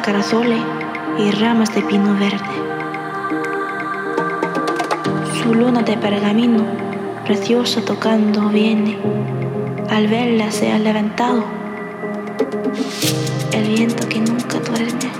de carasole y ramas de pino verde. Su luna de pergamino, preciosa tocando, viene. Al verla se ha levantado el viento que nunca duerme.